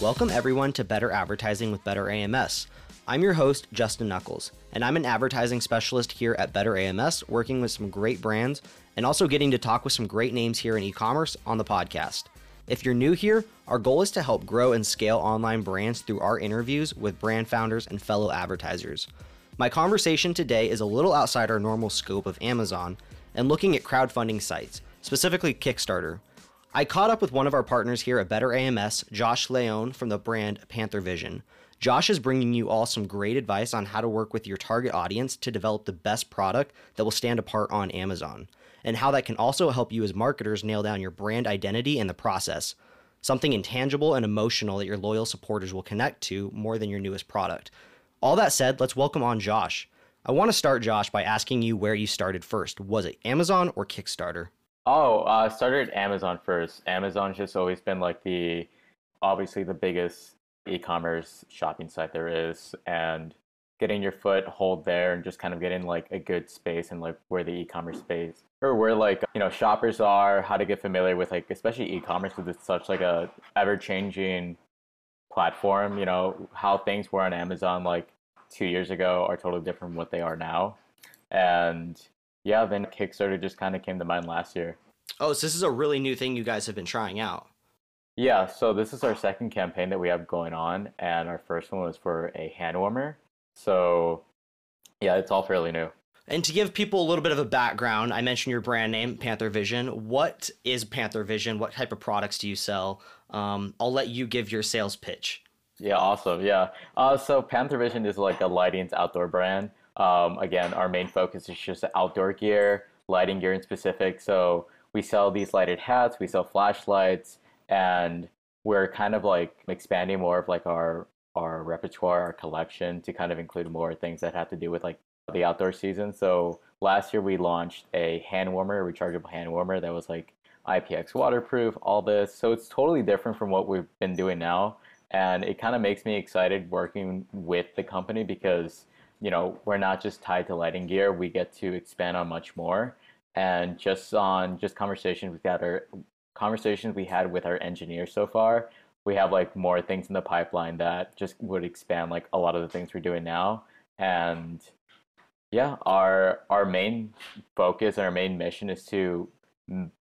Welcome everyone to Better Advertising with Better AMS. I'm your host, Justin Nuckols, and I'm an advertising specialist here at Better AMS, working with some great brands and also getting to talk with some great names here in e commerce on the podcast. If you're new here, our goal is to help grow and scale online brands through our interviews with brand founders and fellow advertisers. My conversation today is a little outside our normal scope of Amazon and looking at crowdfunding sites, specifically Kickstarter. I caught up with one of our partners here at Better AMS, Josh Leon from the brand Panther Vision. Josh is bringing you all some great advice on how to work with your target audience to develop the best product that will stand apart on Amazon, and how that can also help you as marketers nail down your brand identity in the process. Something intangible and emotional that your loyal supporters will connect to more than your newest product. All that said, let's welcome on Josh. I want to start, Josh, by asking you where you started first. Was it Amazon or Kickstarter? Oh, uh, started at Amazon first. Amazon's just always been like the, obviously the biggest e-commerce shopping site there is, and getting your foot hold there and just kind of getting like a good space and like where the e-commerce space or where like you know shoppers are, how to get familiar with like especially e-commerce because it's such like a ever-changing platform. You know how things were on Amazon like two years ago are totally different from what they are now, and yeah, then Kickstarter just kind of came to mind last year. Oh, so this is a really new thing you guys have been trying out. Yeah, so this is our second campaign that we have going on, and our first one was for a hand warmer. So, yeah, it's all fairly new. And to give people a little bit of a background, I mentioned your brand name, Panther Vision. What is Panther Vision? What type of products do you sell? Um, I'll let you give your sales pitch. Yeah, awesome. Yeah. Uh, so Panther Vision is like a lighting outdoor brand. Um, again, our main focus is just outdoor gear, lighting gear in specific. So we sell these lighted hats, we sell flashlights, and we're kind of like expanding more of like our our repertoire, our collection to kind of include more things that have to do with like the outdoor season. So last year we launched a hand warmer, a rechargeable hand warmer that was like IPX waterproof, all this. So it's totally different from what we've been doing now. And it kind of makes me excited working with the company because you know, we're not just tied to lighting gear. We get to expand on much more. And just on just conversations we had our conversations we had with our engineers so far, we have like more things in the pipeline that just would expand like a lot of the things we're doing now. And yeah, our our main focus and our main mission is to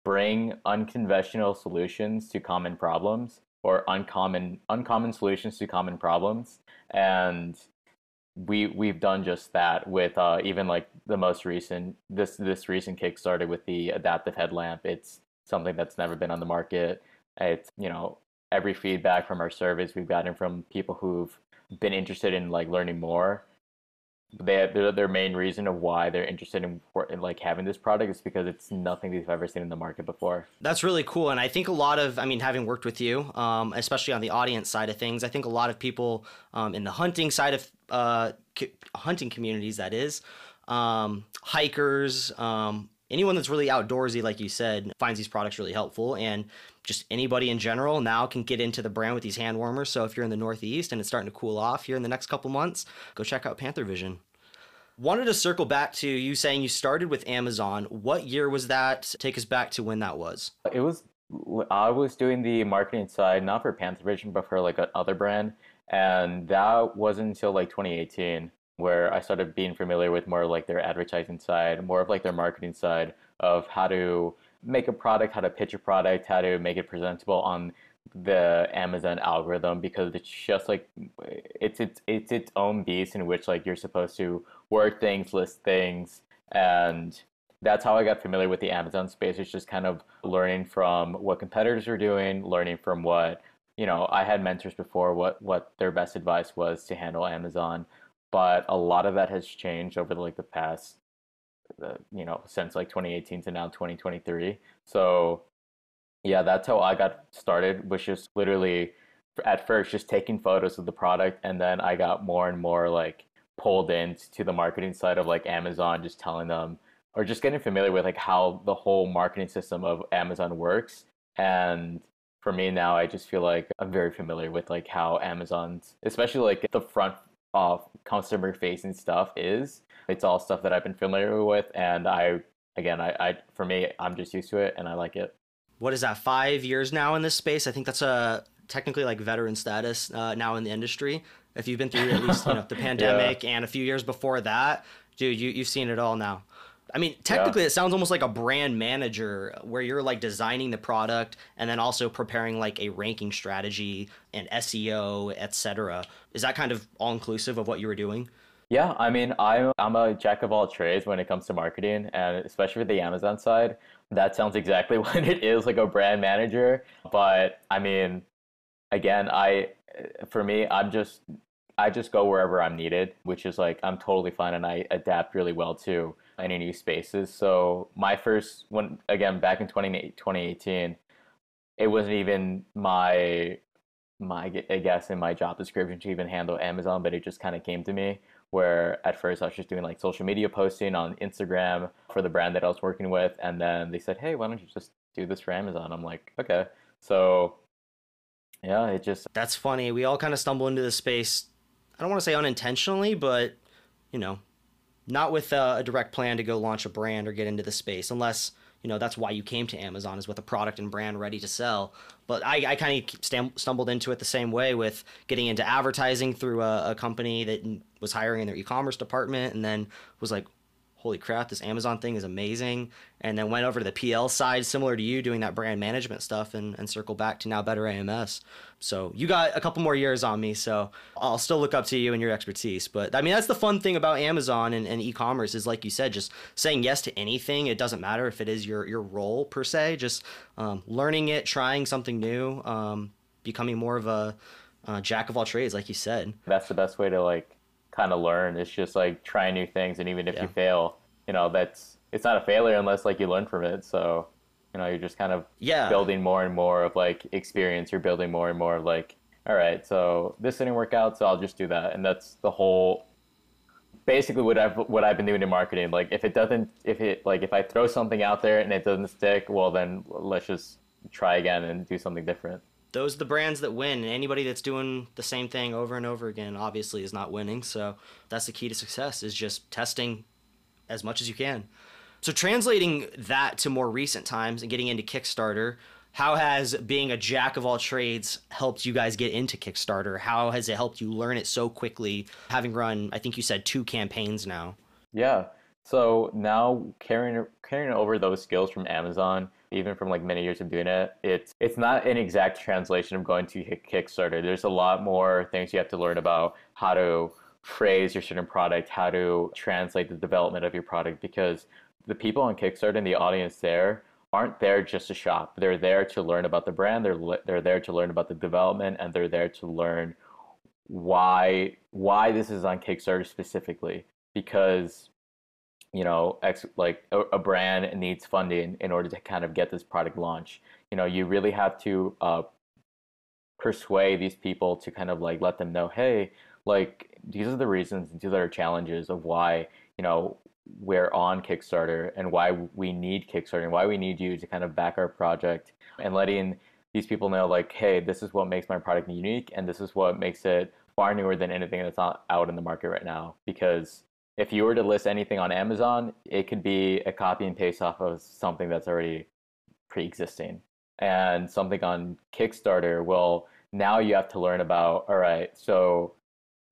bring unconventional solutions to common problems or uncommon uncommon solutions to common problems and we we've done just that with uh, even like the most recent this this recent Kickstarter with the adaptive headlamp. It's something that's never been on the market. It's you know every feedback from our surveys we've gotten from people who've been interested in like learning more they their, their main reason of why they're interested in, in, like having this product is because it's nothing they've ever seen in the market before. That's really cool, and I think a lot of I mean, having worked with you, um, especially on the audience side of things, I think a lot of people um, in the hunting side of uh, hunting communities, that is, um, hikers, um, anyone that's really outdoorsy, like you said, finds these products really helpful, and just anybody in general now can get into the brand with these hand warmers. So if you're in the Northeast and it's starting to cool off here in the next couple months, go check out Panther Vision. Wanted to circle back to you saying you started with Amazon. What year was that? Take us back to when that was. It was I was doing the marketing side, not for Panther Vision, but for like another brand, and that wasn't until like 2018 where I started being familiar with more like their advertising side, more of like their marketing side of how to make a product, how to pitch a product, how to make it presentable on the Amazon algorithm because it's just like it's it's it's its own beast in which like you're supposed to work things, list things, and that's how I got familiar with the Amazon space. It's just kind of learning from what competitors are doing, learning from what you know. I had mentors before what what their best advice was to handle Amazon, but a lot of that has changed over like the past you know since like 2018 to now 2023 so yeah that's how i got started which is literally at first just taking photos of the product and then i got more and more like pulled into the marketing side of like amazon just telling them or just getting familiar with like how the whole marketing system of amazon works and for me now i just feel like i'm very familiar with like how amazon's especially like the front of customer facing stuff is it's all stuff that I've been familiar with, and I again, I, I for me, I'm just used to it, and I like it. What is that? Five years now in this space? I think that's a technically like veteran status uh, now in the industry. If you've been through at least you know the pandemic yeah. and a few years before that, dude, you you've seen it all now. I mean, technically, yeah. it sounds almost like a brand manager where you're like designing the product and then also preparing like a ranking strategy and SEO, etc. Is that kind of all inclusive of what you were doing? Yeah, I mean, I'm I'm a jack of all trades when it comes to marketing, and especially for the Amazon side, that sounds exactly what it is, like a brand manager. But I mean, again, I for me, I'm just I just go wherever I'm needed, which is like I'm totally fine, and I adapt really well to any new spaces. So my first one again back in 2018, it wasn't even my my I guess in my job description to even handle Amazon, but it just kind of came to me where at first I was just doing like social media posting on Instagram for the brand that I was working with. And then they said, hey, why don't you just do this for Amazon? I'm like, okay. So yeah, it just. That's funny. We all kind of stumble into this space. I don't want to say unintentionally, but you know, not with a, a direct plan to go launch a brand or get into the space, unless you know that's why you came to Amazon is with a product and brand ready to sell. But I, I kind of stumbled into it the same way with getting into advertising through a, a company that was hiring in their e-commerce department, and then was like, holy crap, this Amazon thing is amazing. And then went over to the PL side, similar to you, doing that brand management stuff and, and circle back to now Better AMS. So you got a couple more years on me, so I'll still look up to you and your expertise. But I mean, that's the fun thing about Amazon and, and e-commerce is like you said, just saying yes to anything. It doesn't matter if it is your, your role per se, just um, learning it, trying something new, um, becoming more of a uh, jack of all trades, like you said. That's the best way to like kind of learn. It's just like trying new things, and even if yeah. you fail, you know that's it's not a failure unless like you learn from it. So you know you're just kind of yeah building more and more of like experience. You're building more and more of like all right, so this didn't work out, so I'll just do that, and that's the whole. Basically, what I've what I've been doing in marketing, like if it doesn't, if it like if I throw something out there and it doesn't stick, well then let's just try again and do something different those are the brands that win. And anybody that's doing the same thing over and over again obviously is not winning. So that's the key to success is just testing as much as you can. So translating that to more recent times and getting into Kickstarter, how has being a jack of all trades helped you guys get into Kickstarter? How has it helped you learn it so quickly, having run, I think you said two campaigns now? Yeah. So now carrying carrying over those skills from Amazon even from like many years of doing it, it's it's not an exact translation of going to Kickstarter. There's a lot more things you have to learn about how to phrase your certain product, how to translate the development of your product, because the people on Kickstarter and the audience there aren't there just to shop. They're there to learn about the brand. They're they're there to learn about the development, and they're there to learn why why this is on Kickstarter specifically. Because you know, ex, like a, a, brand needs funding in order to kind of get this product launched. You know, you really have to uh, persuade these people to kind of like let them know, hey, like these are the reasons, these are challenges of why you know we're on Kickstarter and why we need Kickstarter and why we need you to kind of back our project and letting these people know like, hey, this is what makes my product unique and this is what makes it far newer than anything that's not out in the market right now because if you were to list anything on Amazon, it could be a copy and paste off of something that's already pre-existing. And something on Kickstarter, well, now you have to learn about, all right, so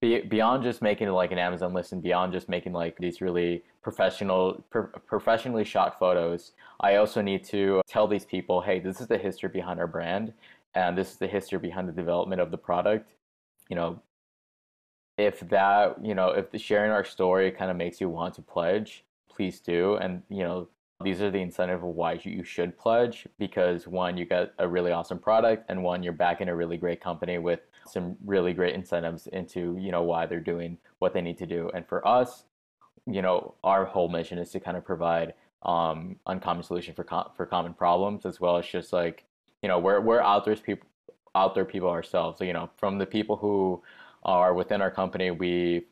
be, beyond just making like an Amazon list and beyond just making like these really professional, pro- professionally shot photos, I also need to tell these people, hey, this is the history behind our brand, and this is the history behind the development of the product. You know, if that you know if the sharing our story kind of makes you want to pledge please do. And you know these are the incentive of why you should pledge because one you got a really awesome product and one you're backing a really great company with some really great incentives into you know why they're doing what they need to do. And for us you know our whole mission is to kind of provide um uncommon solution for com- for common problems as well as just like you know we're we're out people out there people ourselves. So, you know from the people who are within our company we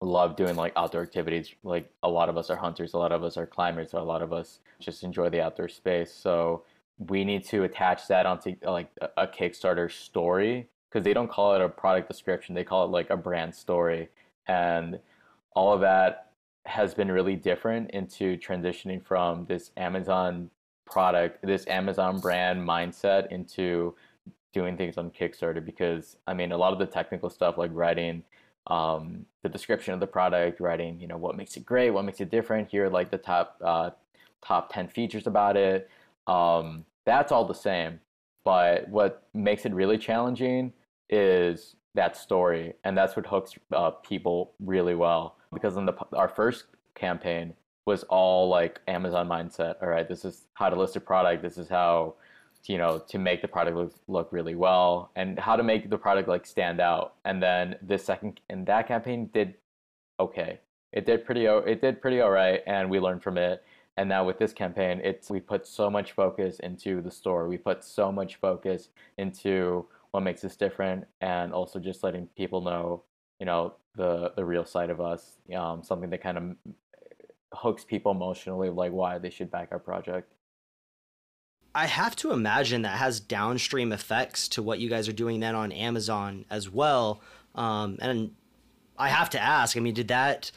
love doing like outdoor activities. Like a lot of us are hunters a lot of us are climbers a lot of us just enjoy the outdoor space. So we need to attach that onto like a kickstarter story because they don't call it a product description they call it like a brand story. And all of that has been really different into transitioning from this amazon product this amazon brand mindset into doing things on Kickstarter because I mean a lot of the technical stuff like writing um, the description of the product, writing you know what makes it great, what makes it different. Here like the top uh, top ten features about it. Um, that's all the same, but what makes it really challenging is that story, and that's what hooks uh, people really well. Because in the our first campaign was all like Amazon mindset. All right, this is how to list a product. This is how you know to make the product look, look really well and how to make the product like stand out. And then this second in that campaign did okay. It did pretty it did pretty all right and we learned from it. And now with this campaign it's we put so much focus into the store. We put so much focus into what makes us different and also just letting people know you know the the real side of us um, something that kind of hooks people emotionally like why they should back our project I have to imagine that has downstream effects to what you guys are doing then on Amazon as well. Um, and I have to ask, I mean, did that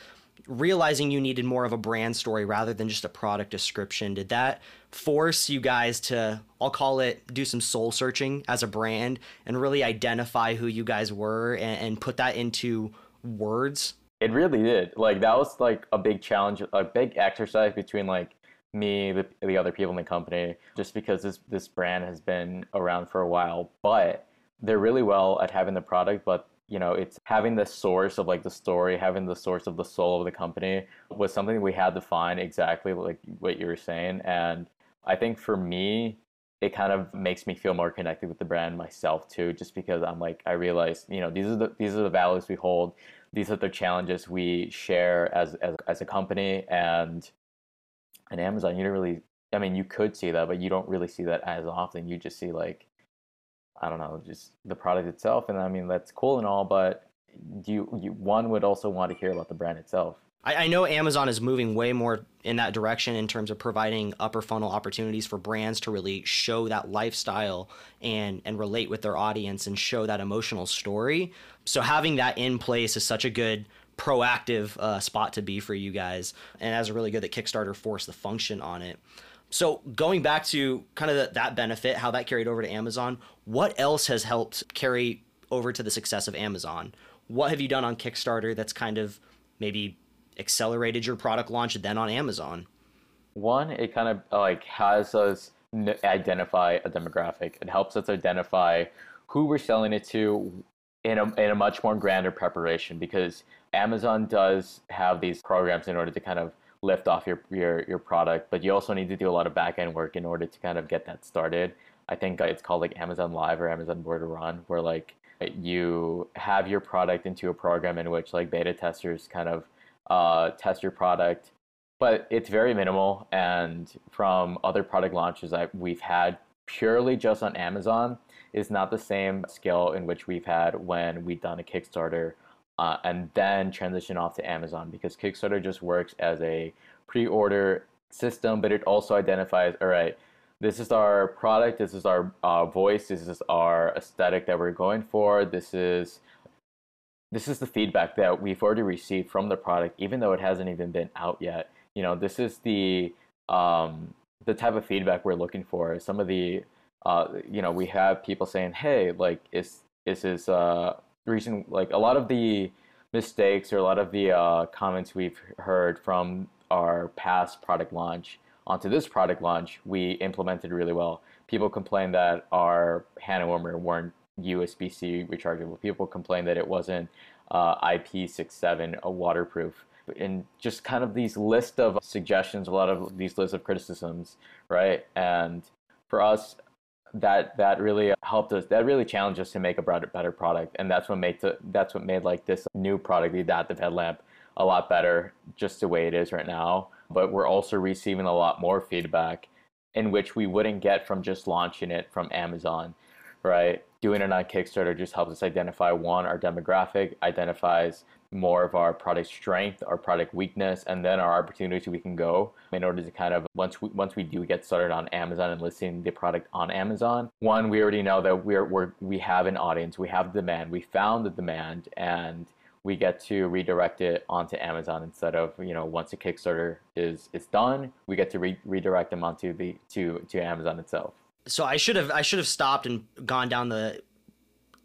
realizing you needed more of a brand story rather than just a product description, did that force you guys to, I'll call it, do some soul searching as a brand and really identify who you guys were and, and put that into words? It really did. Like, that was like a big challenge, a big exercise between like me, the, the other people in the company, just because this this brand has been around for a while. But they're really well at having the product, but you know, it's having the source of like the story, having the source of the soul of the company was something we had to find exactly like what you were saying. And I think for me, it kind of makes me feel more connected with the brand myself too, just because I'm like I realize, you know, these are the these are the values we hold, these are the challenges we share as as, as a company, and and Amazon, you don't really. I mean, you could see that, but you don't really see that as often. You just see like, I don't know, just the product itself, and I mean that's cool and all, but you, you one would also want to hear about the brand itself. I, I know Amazon is moving way more in that direction in terms of providing upper funnel opportunities for brands to really show that lifestyle and and relate with their audience and show that emotional story. So having that in place is such a good proactive uh, spot to be for you guys, and as a really good that Kickstarter forced the function on it. So going back to kind of the, that benefit, how that carried over to Amazon, what else has helped carry over to the success of Amazon? What have you done on Kickstarter that's kind of maybe accelerated your product launch then on Amazon? One, it kind of like has us identify a demographic. It helps us identify who we're selling it to in a, in a much more grander preparation because Amazon does have these programs in order to kind of lift off your, your, your product, but you also need to do a lot of back end work in order to kind of get that started. I think it's called like Amazon Live or Amazon Border Run, where like you have your product into a program in which like beta testers kind of uh, test your product, but it's very minimal. And from other product launches that we've had purely just on Amazon is not the same scale in which we've had when we've done a Kickstarter uh, and then transition off to Amazon because Kickstarter just works as a pre-order system, but it also identifies, all right, this is our product, this is our uh, voice, this is our aesthetic that we're going for, this is this is the feedback that we've already received from the product, even though it hasn't even been out yet. You know, this is the um, the type of feedback we're looking for. Some of the uh, you know, we have people saying, "Hey, like, is is this uh, recent like a lot of the mistakes or a lot of the uh, comments we've heard from our past product launch onto this product launch, we implemented really well. People complained that our hand warmer weren't USB-C rechargeable. People complained that it wasn't uh, IP67 a waterproof. And just kind of these list of suggestions, a lot of these lists of criticisms, right? And for us, that that really helped us that really challenged us to make a better, better product. And that's what made the, that's what made like this new product the adaptive headlamp a lot better just the way it is right now. But we're also receiving a lot more feedback in which we wouldn't get from just launching it from amazon right? Doing it on kickstarter just helps us identify one our demographic identifies more of our product strength, our product weakness, and then our opportunities we can go in order to kind of once we once we do get started on Amazon and listing the product on Amazon. One, we already know that we're, we're we have an audience, we have demand, we found the demand, and we get to redirect it onto Amazon instead of you know once a Kickstarter is is done, we get to re- redirect them onto the to to Amazon itself. So I should have I should have stopped and gone down the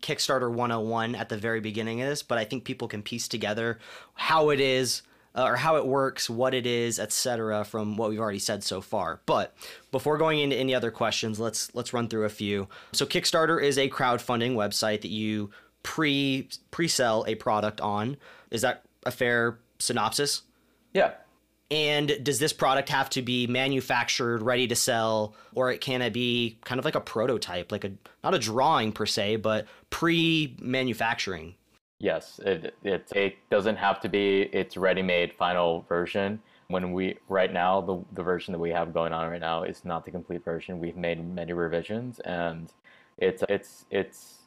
Kickstarter 101 at the very beginning of this, but I think people can piece together how it is uh, or how it works, what it is, etc. from what we've already said so far. But before going into any other questions, let's let's run through a few. So Kickstarter is a crowdfunding website that you pre pre-sell a product on. Is that a fair synopsis? Yeah. And does this product have to be manufactured, ready to sell, or can it be kind of like a prototype, like a not a drawing per se, but pre-manufacturing? Yes, it, it it doesn't have to be its ready-made final version. When we right now the the version that we have going on right now is not the complete version. We've made many revisions, and it's it's it's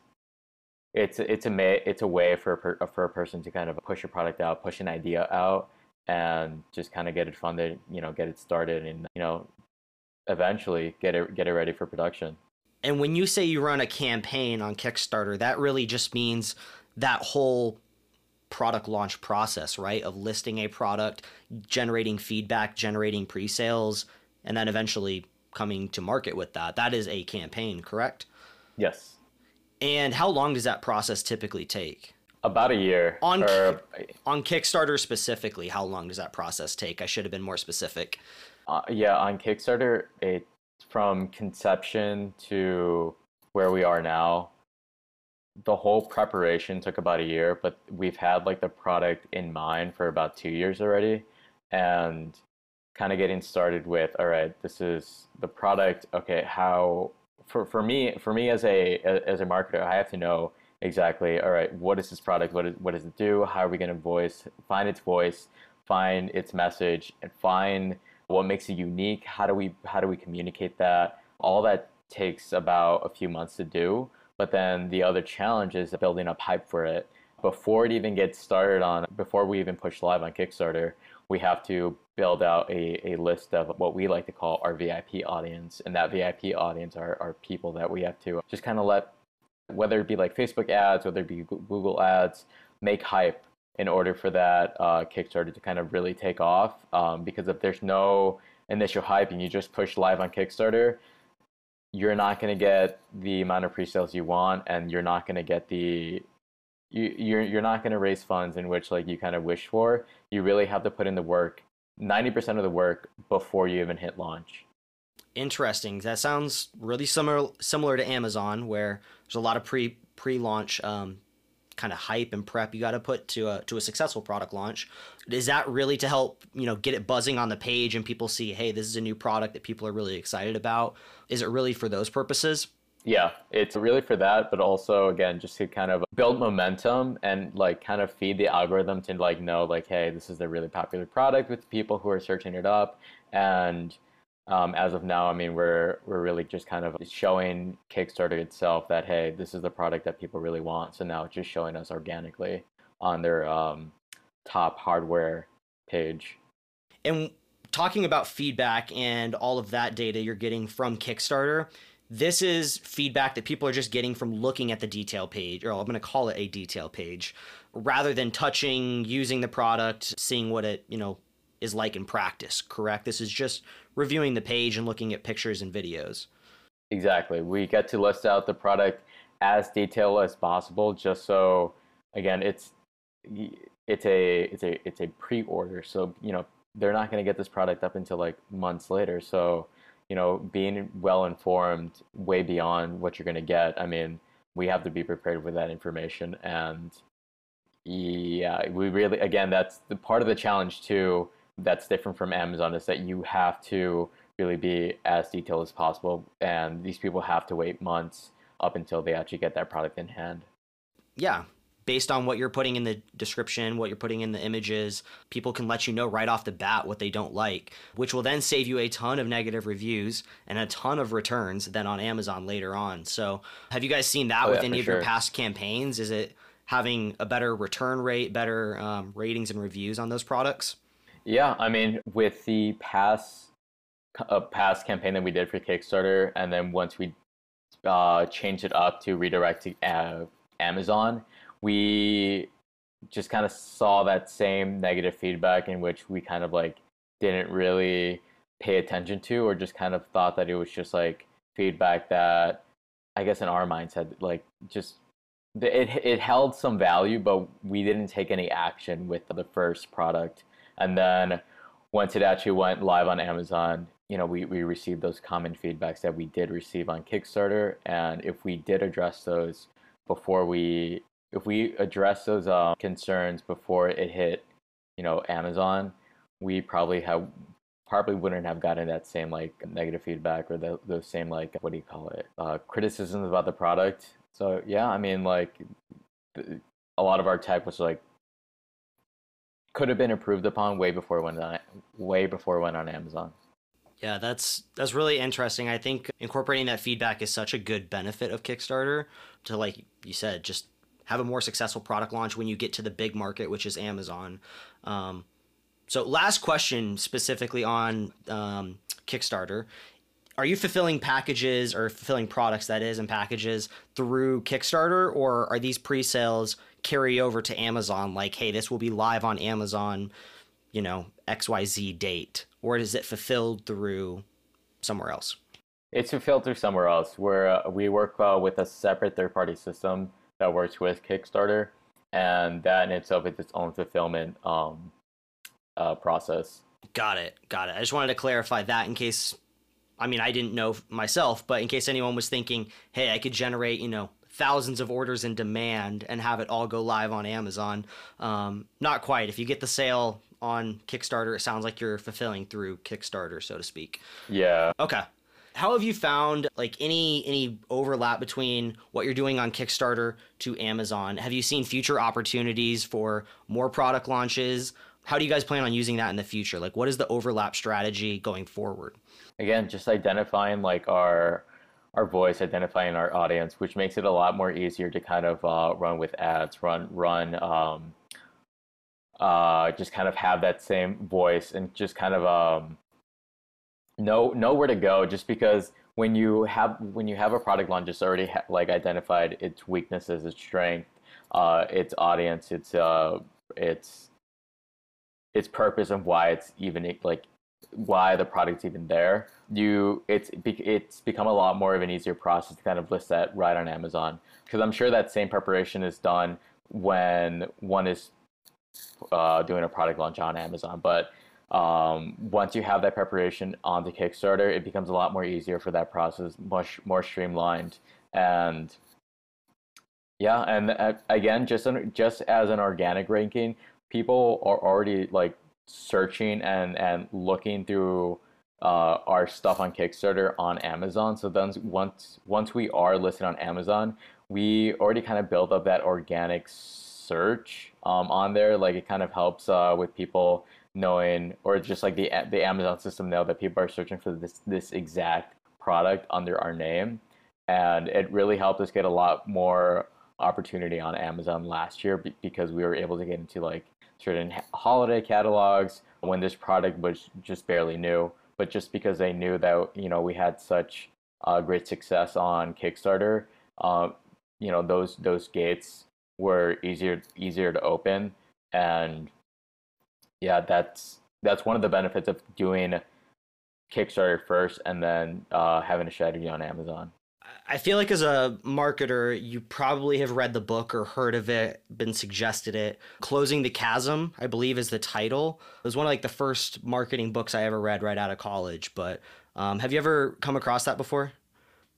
it's it's a it's a way for a per, for a person to kind of push a product out, push an idea out, and just kind of get it funded. You know, get it started, and you know, eventually get it get it ready for production. And when you say you run a campaign on Kickstarter, that really just means that whole product launch process, right? Of listing a product, generating feedback, generating pre sales, and then eventually coming to market with that. That is a campaign, correct? Yes. And how long does that process typically take? About a year. On, or... on Kickstarter specifically, how long does that process take? I should have been more specific. Uh, yeah, on Kickstarter, it from conception to where we are now the whole preparation took about a year, but we've had like the product in mind for about two years already. And kind of getting started with, all right, this is the product. Okay, how for, for me for me as a as a marketer, I have to know exactly, all right, what is this product? What is what does it do? How are we gonna voice find its voice, find its message, and find what makes it unique? How do we how do we communicate that? All that takes about a few months to do but then the other challenge is building up hype for it. Before it even gets started on, before we even push live on Kickstarter, we have to build out a, a list of what we like to call our VIP audience. And that VIP audience are, are people that we have to just kind of let, whether it be like Facebook ads, whether it be Google ads, make hype in order for that uh, Kickstarter to kind of really take off. Um, because if there's no initial hype and you just push live on Kickstarter, you're not going to get the amount of pre-sales you want and you're not going to get the you, you're you're not going to raise funds in which like you kind of wish for you really have to put in the work 90% of the work before you even hit launch interesting that sounds really similar similar to amazon where there's a lot of pre pre-launch um, kind of hype and prep you got to put to a to a successful product launch. Is that really to help you know get it buzzing on the page and people see, hey, this is a new product that people are really excited about? Is it really for those purposes? Yeah, it's really for that, but also again just to kind of build momentum and like kind of feed the algorithm to like know like, hey, this is a really popular product with people who are searching it up and um, as of now, I mean, we're we're really just kind of showing Kickstarter itself that hey, this is the product that people really want. So now it's just showing us organically on their um, top hardware page. And talking about feedback and all of that data you're getting from Kickstarter, this is feedback that people are just getting from looking at the detail page, or I'm going to call it a detail page, rather than touching, using the product, seeing what it you know is like in practice. Correct? This is just reviewing the page and looking at pictures and videos. Exactly. We get to list out the product as detailed as possible, just so again, it's it's a it's a it's a pre-order, so you know they're not going to get this product up until like months later. So you know, being well informed way beyond what you're going to get. I mean, we have to be prepared with that information, and yeah, we really again that's the part of the challenge too that's different from Amazon is that you have to really be as detailed as possible, and these people have to wait months up until they actually get that product in hand. Yeah, based on what you're putting in the description, what you're putting in the images, people can let you know right off the bat what they don't like, which will then save you a ton of negative reviews and a ton of returns then on Amazon later on. So, have you guys seen that oh, with yeah, any of sure. your past campaigns? Is it having a better return rate, better um, ratings and reviews on those products? Yeah, I mean, with the past uh, past campaign that we did for Kickstarter, and then once we uh, changed it up to redirect to uh, Amazon, we just kind of saw that same negative feedback in which we kind of like didn't really pay attention to, or just kind of thought that it was just like feedback that I guess in our mindset, like just it it held some value, but we didn't take any action with the first product. And then once it actually went live on Amazon, you know, we, we received those common feedbacks that we did receive on Kickstarter. And if we did address those before we, if we address those uh, concerns before it hit, you know, Amazon, we probably have probably wouldn't have gotten that same like negative feedback or the, those same like what do you call it uh, criticisms about the product so yeah i mean like a lot of our tech was like could have been improved upon way before went on way before went on amazon yeah that's that's really interesting i think incorporating that feedback is such a good benefit of kickstarter to like you said just have a more successful product launch when you get to the big market which is amazon um, so, last question specifically on um, Kickstarter. Are you fulfilling packages or fulfilling products that is in packages through Kickstarter, or are these pre sales carry over to Amazon? Like, hey, this will be live on Amazon, you know, XYZ date, or is it fulfilled through somewhere else? It's fulfilled through somewhere else where uh, we work uh, with a separate third party system that works with Kickstarter, and that in itself is its own fulfillment um, uh, process. Got it. Got it. I just wanted to clarify that in case, I mean, I didn't know myself, but in case anyone was thinking, hey, I could generate, you know, thousands of orders in demand and have it all go live on Amazon. Um, not quite. If you get the sale on Kickstarter, it sounds like you're fulfilling through Kickstarter, so to speak. Yeah. Okay. How have you found like any any overlap between what you're doing on Kickstarter to Amazon? Have you seen future opportunities for more product launches? how do you guys plan on using that in the future? Like, what is the overlap strategy going forward? Again, just identifying like our our voice, identifying our audience, which makes it a lot more easier to kind of uh, run with ads, run run, um, uh, just kind of have that same voice and just kind of um, know know where to go. Just because when you have when you have a product launch, it's already ha- like identified its weaknesses, its strength, uh, its audience, its uh, its its purpose and why it's even like why the product's even there. You it's it's become a lot more of an easier process to kind of list that right on amazon. Because i'm sure that same preparation is done when one is uh, doing a product launch on amazon. But um, once you have that preparation on the kickstarter it becomes a lot more easier for that process much more streamlined. And yeah and uh, again just an, just as an organic ranking people are already like searching and and looking through uh, our stuff on Kickstarter on Amazon. So then once once we are listed on Amazon, we already kind of build up that organic search um, on there. Like it kind of helps uh, with people knowing, or just like the the Amazon system know that people are searching for this this exact product under our name, and it really helped us get a lot more opportunity on Amazon last year because we were able to get into like certain holiday catalogs when this product was just barely new. But just because they knew that you know we had such uh, great success on Kickstarter, uh, you know those those gates were easier easier to open, and yeah, that's that's one of the benefits of doing Kickstarter first and then uh, having a strategy on Amazon. I feel like as a marketer, you probably have read the book or heard of it, been suggested it. Closing the Chasm, I believe, is the title. It was one of like the first marketing books I ever read right out of college. But um, have you ever come across that before?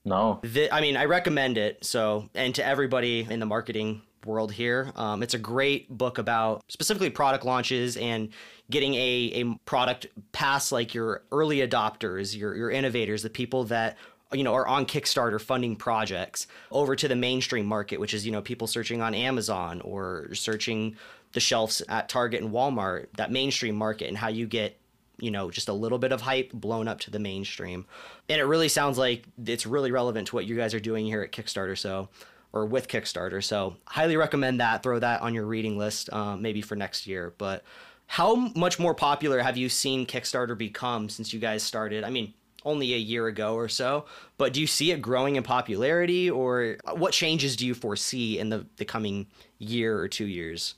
No. The, I mean, I recommend it. So, and to everybody in the marketing world here, um, it's a great book about specifically product launches and getting a, a product past like your early adopters, your your innovators, the people that you know, are on Kickstarter funding projects over to the mainstream market, which is, you know, people searching on Amazon or searching the shelves at Target and Walmart, that mainstream market and how you get, you know, just a little bit of hype blown up to the mainstream. And it really sounds like it's really relevant to what you guys are doing here at Kickstarter. So, or with Kickstarter. So, highly recommend that. Throw that on your reading list, um, maybe for next year. But how much more popular have you seen Kickstarter become since you guys started? I mean, only a year ago or so. But do you see it growing in popularity, or what changes do you foresee in the, the coming year or two years?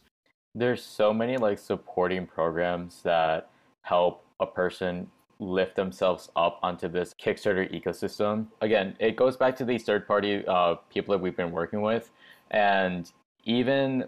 There's so many like supporting programs that help a person lift themselves up onto this Kickstarter ecosystem. Again, it goes back to these third party uh, people that we've been working with. And even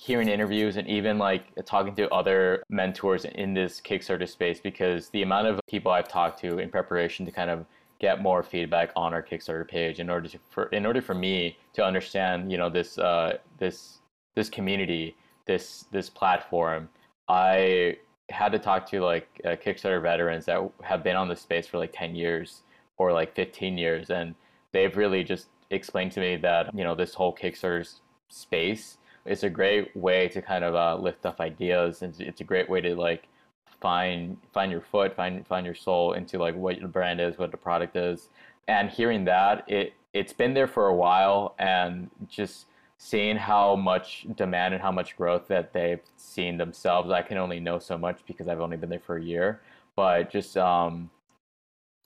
hearing interviews and even like talking to other mentors in this Kickstarter space, because the amount of people I've talked to in preparation to kind of get more feedback on our Kickstarter page in order to for in order for me to understand you know this uh, this this community this this platform I had to talk to like uh, Kickstarter veterans that have been on the space for like 10 years or like 15 years and they've really just explained to me that you know this whole Kickstarter space is a great way to kind of uh, lift up ideas and it's a great way to like find find your foot, find find your soul into like what the brand is, what the product is. And hearing that, it it's been there for a while and just seeing how much demand and how much growth that they've seen themselves. I can only know so much because I've only been there for a year. But just um,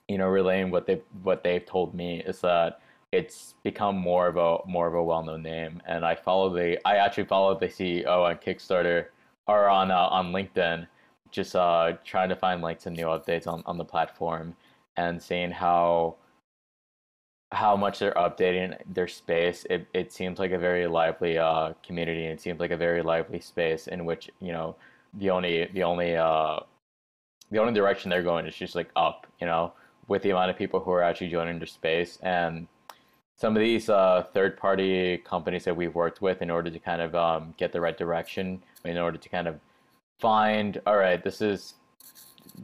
you know, relaying what they what they've told me is that it's become more of a more of a well known name. And I follow the I actually follow the CEO on Kickstarter or on uh, on LinkedIn just uh, trying to find like some new updates on, on the platform and seeing how how much they're updating their space. It, it seems like a very lively uh, community. It seems like a very lively space in which you know the only the only uh, the only direction they're going is just like up. You know, with the amount of people who are actually joining their space and some of these uh, third party companies that we've worked with in order to kind of um, get the right direction in order to kind of find all right this is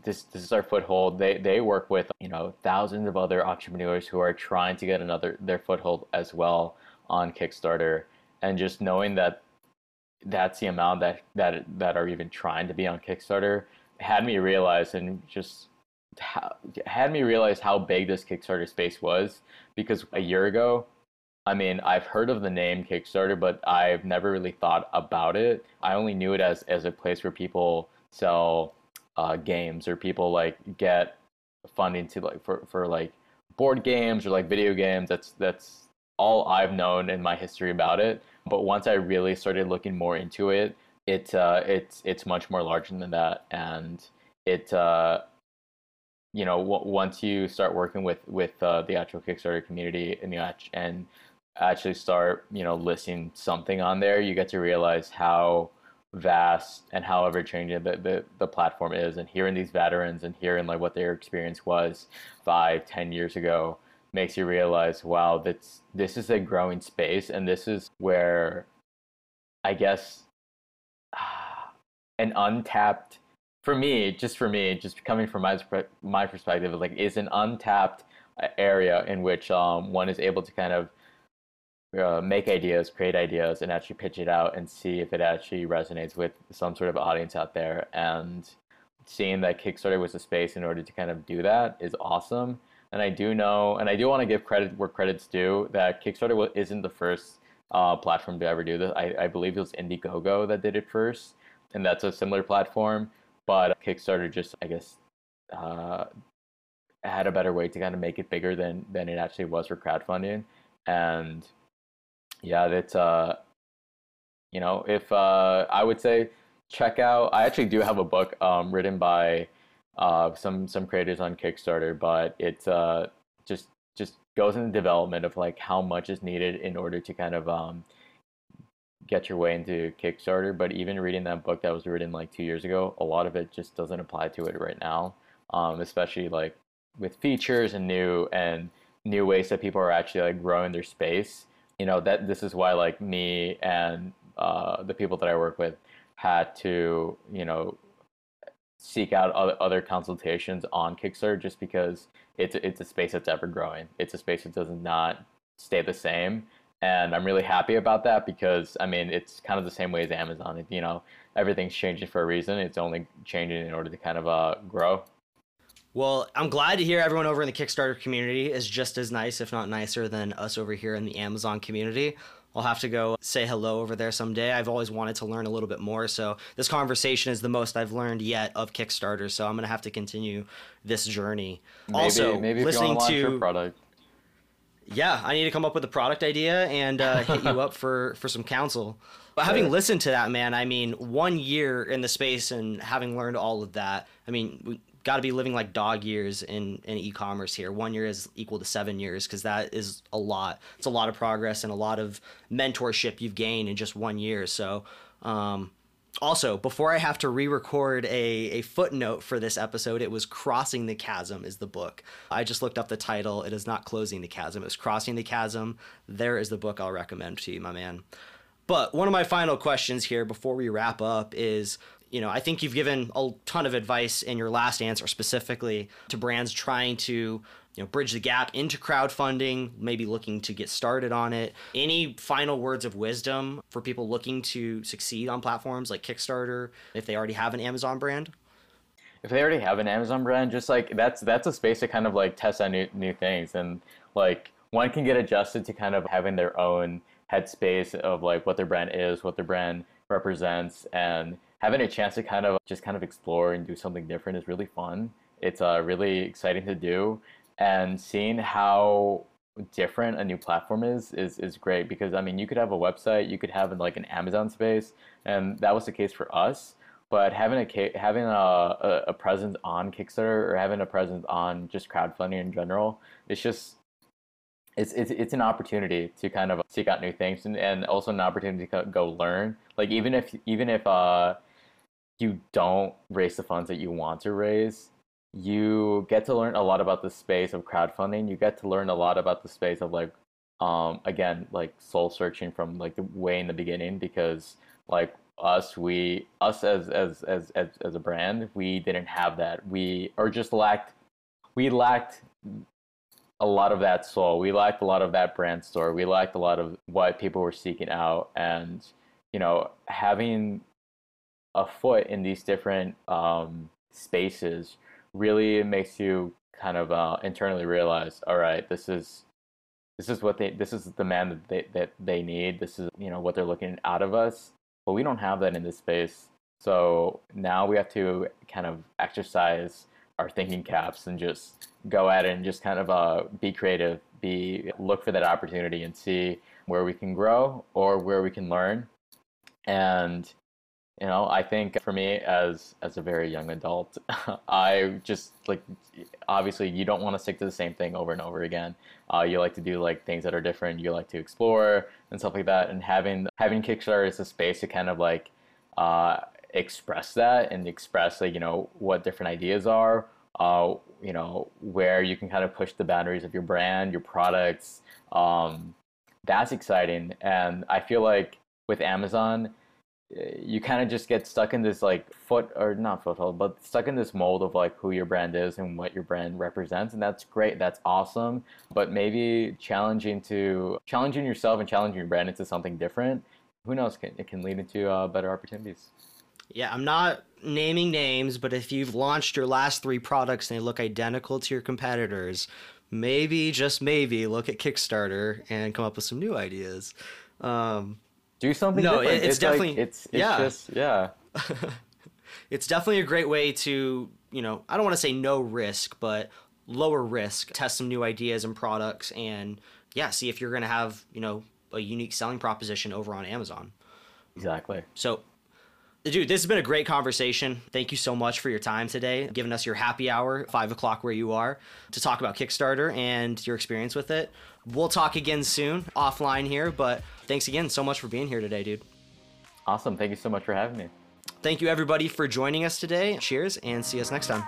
this this is our foothold. They they work with you know thousands of other entrepreneurs who are trying to get another their foothold as well on kickstarter. And just knowing that that's the amount that that that are even trying to be on kickstarter had me realize and just had me realize how big this kickstarter space was because a year ago I mean, I've heard of the name Kickstarter, but I've never really thought about it. I only knew it as as a place where people sell uh, games or people like get funding to like for for like board games or like video games. That's that's all I've known in my history about it. But once I really started looking more into it, it uh, it's it's much more larger than that, and it uh, you know w- once you start working with with uh, the actual Kickstarter community and and actually start, you know, listing something on there, you get to realize how vast and how ever changing the, the, the platform is. And hearing these veterans and hearing like what their experience was five, ten years ago makes you realize, wow, that's this is a growing space, and this is where, I guess, an untapped for me, just for me, just coming from my my perspective, like is an untapped area in which um, one is able to kind of uh, make ideas, create ideas, and actually pitch it out and see if it actually resonates with some sort of audience out there. And seeing that Kickstarter was a space in order to kind of do that is awesome. And I do know, and I do want to give credit where credit's due, that Kickstarter isn't the first uh, platform to ever do this. I, I believe it was Indiegogo that did it first, and that's a similar platform. But Kickstarter just, I guess, uh, had a better way to kind of make it bigger than than it actually was for crowdfunding. And yeah, that's uh, you know, if uh, I would say check out. I actually do have a book um, written by uh, some some creators on Kickstarter, but it's uh, just just goes into the development of like how much is needed in order to kind of um, get your way into Kickstarter. But even reading that book that was written like two years ago, a lot of it just doesn't apply to it right now, um, especially like with features and new and new ways that people are actually like growing their space you know that this is why like me and uh, the people that I work with had to you know seek out other, other consultations on Kickstarter just because it's it's a space that's ever growing. It's a space that does not stay the same, and I'm really happy about that because I mean it's kind of the same way as Amazon. You know everything's changing for a reason. It's only changing in order to kind of uh, grow. Well, I'm glad to hear everyone over in the Kickstarter community is just as nice, if not nicer, than us over here in the Amazon community. I'll have to go say hello over there someday. I've always wanted to learn a little bit more. So, this conversation is the most I've learned yet of Kickstarter. So, I'm going to have to continue this journey. Maybe, also, maybe listening to your product. Yeah, I need to come up with a product idea and uh, hit you up for, for some counsel. But having listened to that, man, I mean, one year in the space and having learned all of that, I mean, we, got to be living like dog years in, in e-commerce here. One year is equal to seven years because that is a lot. It's a lot of progress and a lot of mentorship you've gained in just one year. So, um, also, before I have to re record a, a footnote for this episode, it was Crossing the Chasm is the book. I just looked up the title. It is not Closing the Chasm, it was Crossing the Chasm. There is the book I'll recommend to you, my man. But one of my final questions here before we wrap up is you know, I think you've given a ton of advice in your last answer specifically to brands trying to you know bridge the gap into crowdfunding maybe looking to get started on it. Any final words of wisdom for people looking to succeed on platforms like kickstarter if they already have an amazon brand? If they already have an amazon brand just like that's that's a space to kind of like test out new, new things. And like one can get adjusted to kind of having their own headspace of like what their brand is what their brand represents. And having a chance to kind of just kind of explore and do something different is really fun. It's uh, really exciting to do, and seeing how different a new platform is is is great because I mean you could have a website, you could have like an Amazon space, and that was the case for us. But having a having a, a presence on Kickstarter or having a presence on just crowdfunding in general, it's just it's, it's it's an opportunity to kind of seek out new things and, and also an opportunity to go learn. Like even if even if uh you don't raise the funds that you want to raise, you get to learn a lot about the space of crowdfunding. You get to learn a lot about the space of like, um, again, like soul searching from like the way in the beginning because like us, we us as as as as, as a brand, we didn't have that. We or just lacked we lacked a lot of that soul. We lacked a lot of that brand story. We lacked a lot of what people were seeking out and you know having a foot in these different um, spaces really makes you kind of uh, internally realize, all right, this is this is what they this is the man that they that they need. This is you know what they're looking out of us, but we don't have that in this space. So now we have to kind of exercise our thinking caps and just go at it and just kind of uh, be creative, be look for that opportunity and see where we can grow or where we can learn. And you know i think for me as as a very young adult i just like obviously you don't want to stick to the same thing over and over again. Uh, you like to do like things that are different. You like to explore and stuff like that. And having having kickstarter is a space to kind of like uh, express that and express like you know what different ideas are uh, you know where you can kind of push the boundaries of your brand your products. Um, that's exciting. And i feel like with amazon you kind of just get stuck in this like foot or not foothold, but stuck in this mold of like who your brand is and what your brand represents, and that's great. That's awesome. But maybe challenging to challenging yourself and challenging your brand into something different. Who knows? It can lead into uh, better opportunities. Yeah, I'm not naming names, but if you've launched your last three products and they look identical to your competitors, maybe just maybe look at Kickstarter and come up with some new ideas. Um, do something no, different. It's, it's definitely like, it's, it's yeah. just yeah. it's definitely a great way to, you know, I don't want to say no risk, but lower risk, test some new ideas and products and yeah, see if you're going to have, you know, a unique selling proposition over on Amazon. Exactly. So Dude, this has been a great conversation. Thank you so much for your time today, giving us your happy hour, five o'clock where you are, to talk about Kickstarter and your experience with it. We'll talk again soon, offline here, but thanks again so much for being here today, dude. Awesome. Thank you so much for having me. Thank you, everybody, for joining us today. Cheers, and see us next time.